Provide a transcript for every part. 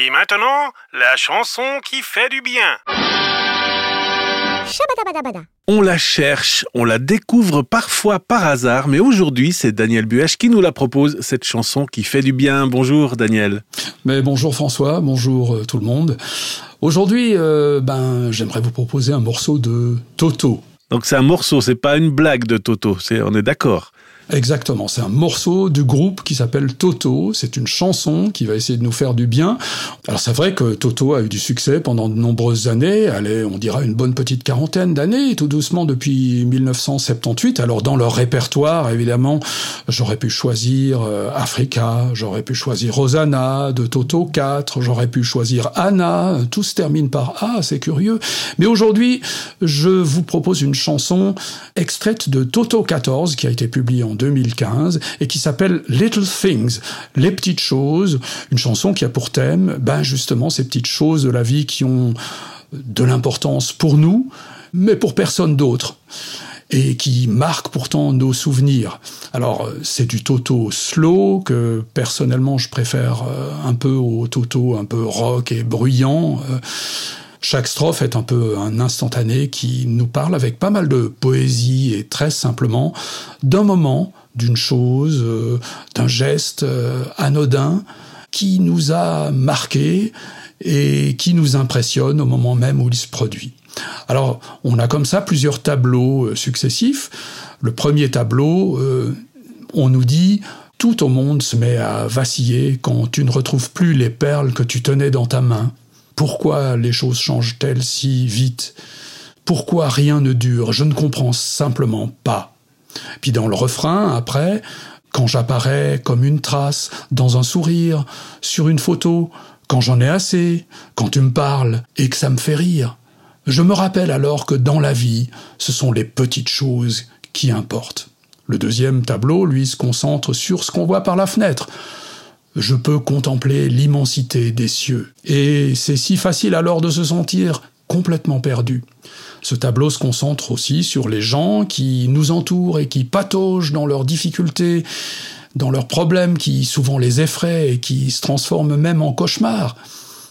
Et maintenant, la chanson qui fait du bien. On la cherche, on la découvre parfois par hasard, mais aujourd'hui c'est Daniel Buech qui nous la propose, cette chanson qui fait du bien. Bonjour Daniel. Mais bonjour François, bonjour euh, tout le monde. Aujourd'hui, euh, ben, j'aimerais vous proposer un morceau de Toto. Donc c'est un morceau, c'est pas une blague de Toto, c'est, on est d'accord. Exactement, c'est un morceau du groupe qui s'appelle Toto, c'est une chanson qui va essayer de nous faire du bien. Alors c'est vrai que Toto a eu du succès pendant de nombreuses années, allez, on dira une bonne petite quarantaine d'années, tout doucement depuis 1978. Alors dans leur répertoire, évidemment, j'aurais pu choisir euh, Africa, j'aurais pu choisir Rosanna de Toto 4, j'aurais pu choisir Anna, tout se termine par A, c'est curieux. Mais aujourd'hui, je vous propose une chanson extraite de Toto 14 qui a été publiée en 2015 et qui s'appelle Little Things, les petites choses, une chanson qui a pour thème, ben justement ces petites choses de la vie qui ont de l'importance pour nous, mais pour personne d'autre et qui marquent pourtant nos souvenirs. Alors c'est du Toto slow que personnellement je préfère euh, un peu au Toto un peu rock et bruyant. Chaque strophe est un peu un instantané qui nous parle avec pas mal de poésie et très simplement d'un moment, d'une chose, euh, d'un geste euh, anodin qui nous a marqué et qui nous impressionne au moment même où il se produit. Alors, on a comme ça plusieurs tableaux euh, successifs. Le premier tableau, on nous dit tout au monde se met à vaciller quand tu ne retrouves plus les perles que tu tenais dans ta main. Pourquoi les choses changent-elles si vite? Pourquoi rien ne dure? Je ne comprends simplement pas. Puis dans le refrain, après, quand j'apparais comme une trace, dans un sourire, sur une photo, quand j'en ai assez, quand tu me parles et que ça me fait rire, je me rappelle alors que dans la vie, ce sont les petites choses qui importent. Le deuxième tableau, lui, se concentre sur ce qu'on voit par la fenêtre je peux contempler l'immensité des cieux. Et c'est si facile alors de se sentir complètement perdu. Ce tableau se concentre aussi sur les gens qui nous entourent et qui pataugent dans leurs difficultés, dans leurs problèmes qui souvent les effraient et qui se transforment même en cauchemars.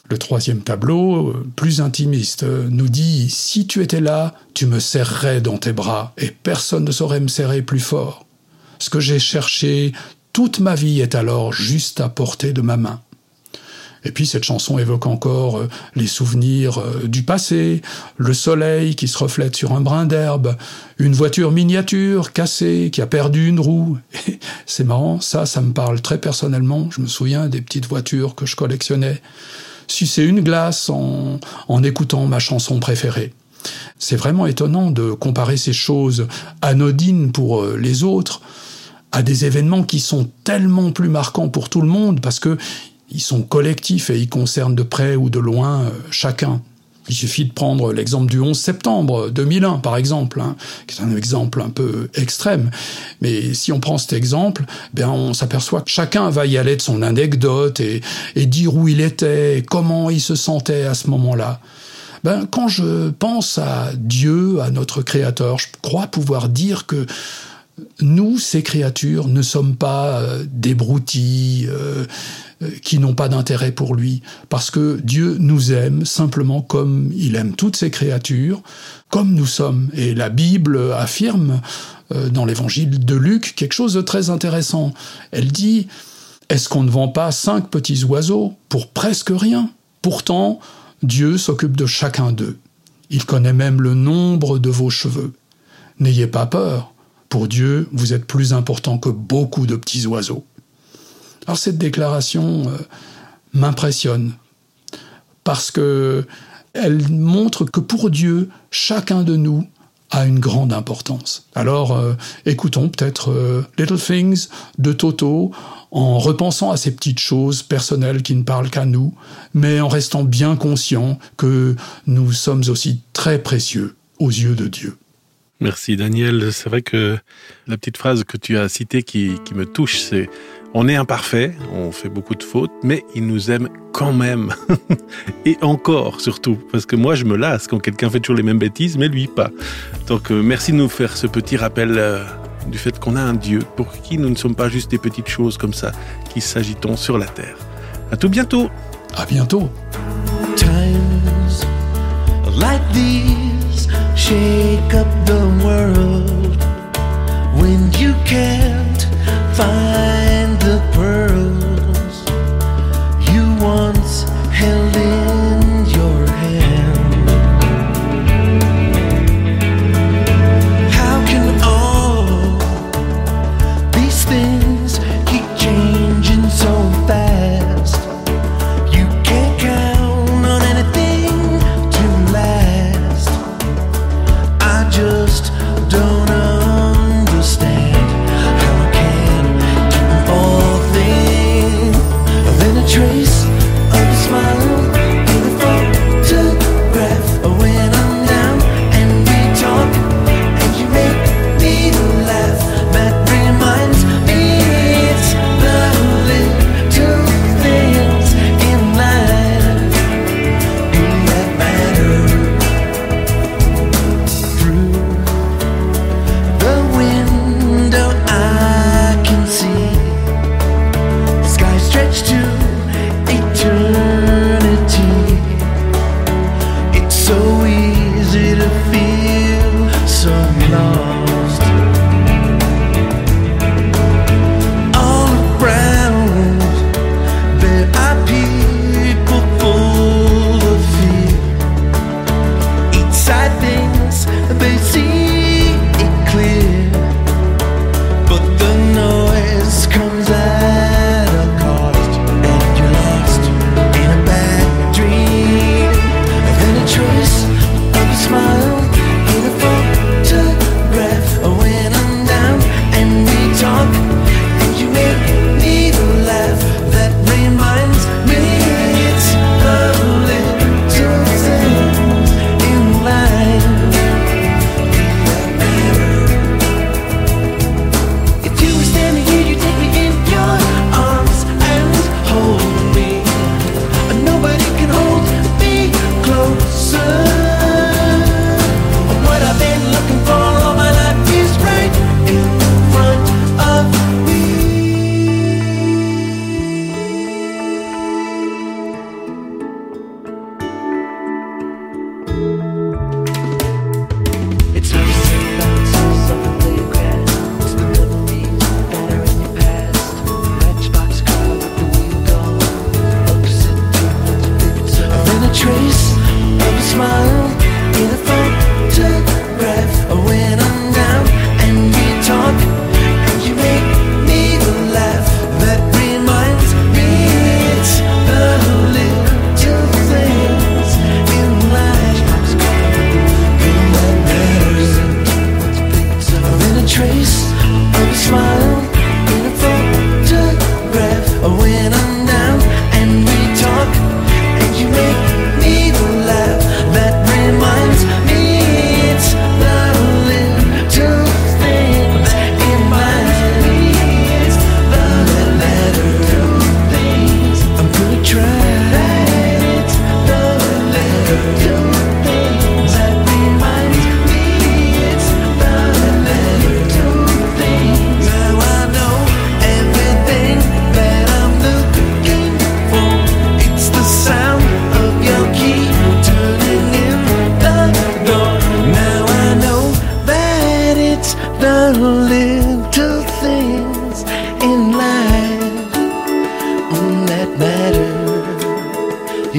Le troisième tableau, plus intimiste, nous dit Si tu étais là, tu me serrerais dans tes bras, et personne ne saurait me serrer plus fort. Ce que j'ai cherché toute ma vie est alors juste à portée de ma main. Et puis cette chanson évoque encore euh, les souvenirs euh, du passé, le soleil qui se reflète sur un brin d'herbe, une voiture miniature cassée qui a perdu une roue. C'est marrant, ça, ça me parle très personnellement. Je me souviens des petites voitures que je collectionnais. Sucer une glace en, en écoutant ma chanson préférée. C'est vraiment étonnant de comparer ces choses anodines pour euh, les autres à des événements qui sont tellement plus marquants pour tout le monde parce que ils sont collectifs et ils concernent de près ou de loin euh, chacun. Il suffit de prendre l'exemple du 11 septembre 2001, par exemple, hein, qui est un exemple un peu extrême. Mais si on prend cet exemple, ben on s'aperçoit que chacun va y aller de son anecdote et, dire où il était, comment il se sentait à ce moment-là. Ben, quand je pense à Dieu, à notre Créateur, je crois pouvoir dire que nous, ces créatures, ne sommes pas euh, des broutilles euh, euh, qui n'ont pas d'intérêt pour lui, parce que Dieu nous aime simplement comme il aime toutes ses créatures, comme nous sommes. Et la Bible affirme dans l'évangile de Luc quelque chose de très intéressant. Elle dit, est-ce qu'on ne vend pas cinq petits oiseaux pour presque rien? Pourtant, Dieu s'occupe de chacun d'eux. Il connaît même le nombre de vos cheveux. N'ayez pas peur. Pour Dieu, vous êtes plus important que beaucoup de petits oiseaux. Alors cette déclaration euh, m'impressionne parce que elle montre que pour Dieu, chacun de nous a une grande importance. Alors euh, écoutons peut-être euh, Little Things de Toto en repensant à ces petites choses personnelles qui ne parlent qu'à nous, mais en restant bien conscients que nous sommes aussi très précieux aux yeux de Dieu. Merci Daniel. C'est vrai que la petite phrase que tu as citée qui, me touche, c'est on est imparfait, on fait beaucoup de fautes, mais il nous aime quand même. et encore, surtout. Parce que moi, je me lasse quand quelqu'un fait toujours les mêmes bêtises, mais lui, pas. Donc, euh, merci de nous faire ce petit rappel euh, du fait qu'on a un Dieu pour qui nous ne sommes pas juste des petites choses comme ça qui s'agitons sur la terre. À tout bientôt. À bientôt. Times like these. shake up the world when you care. to feel so love.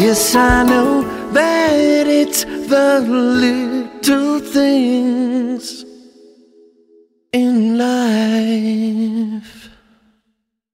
Yes, I know that it's the little things in life.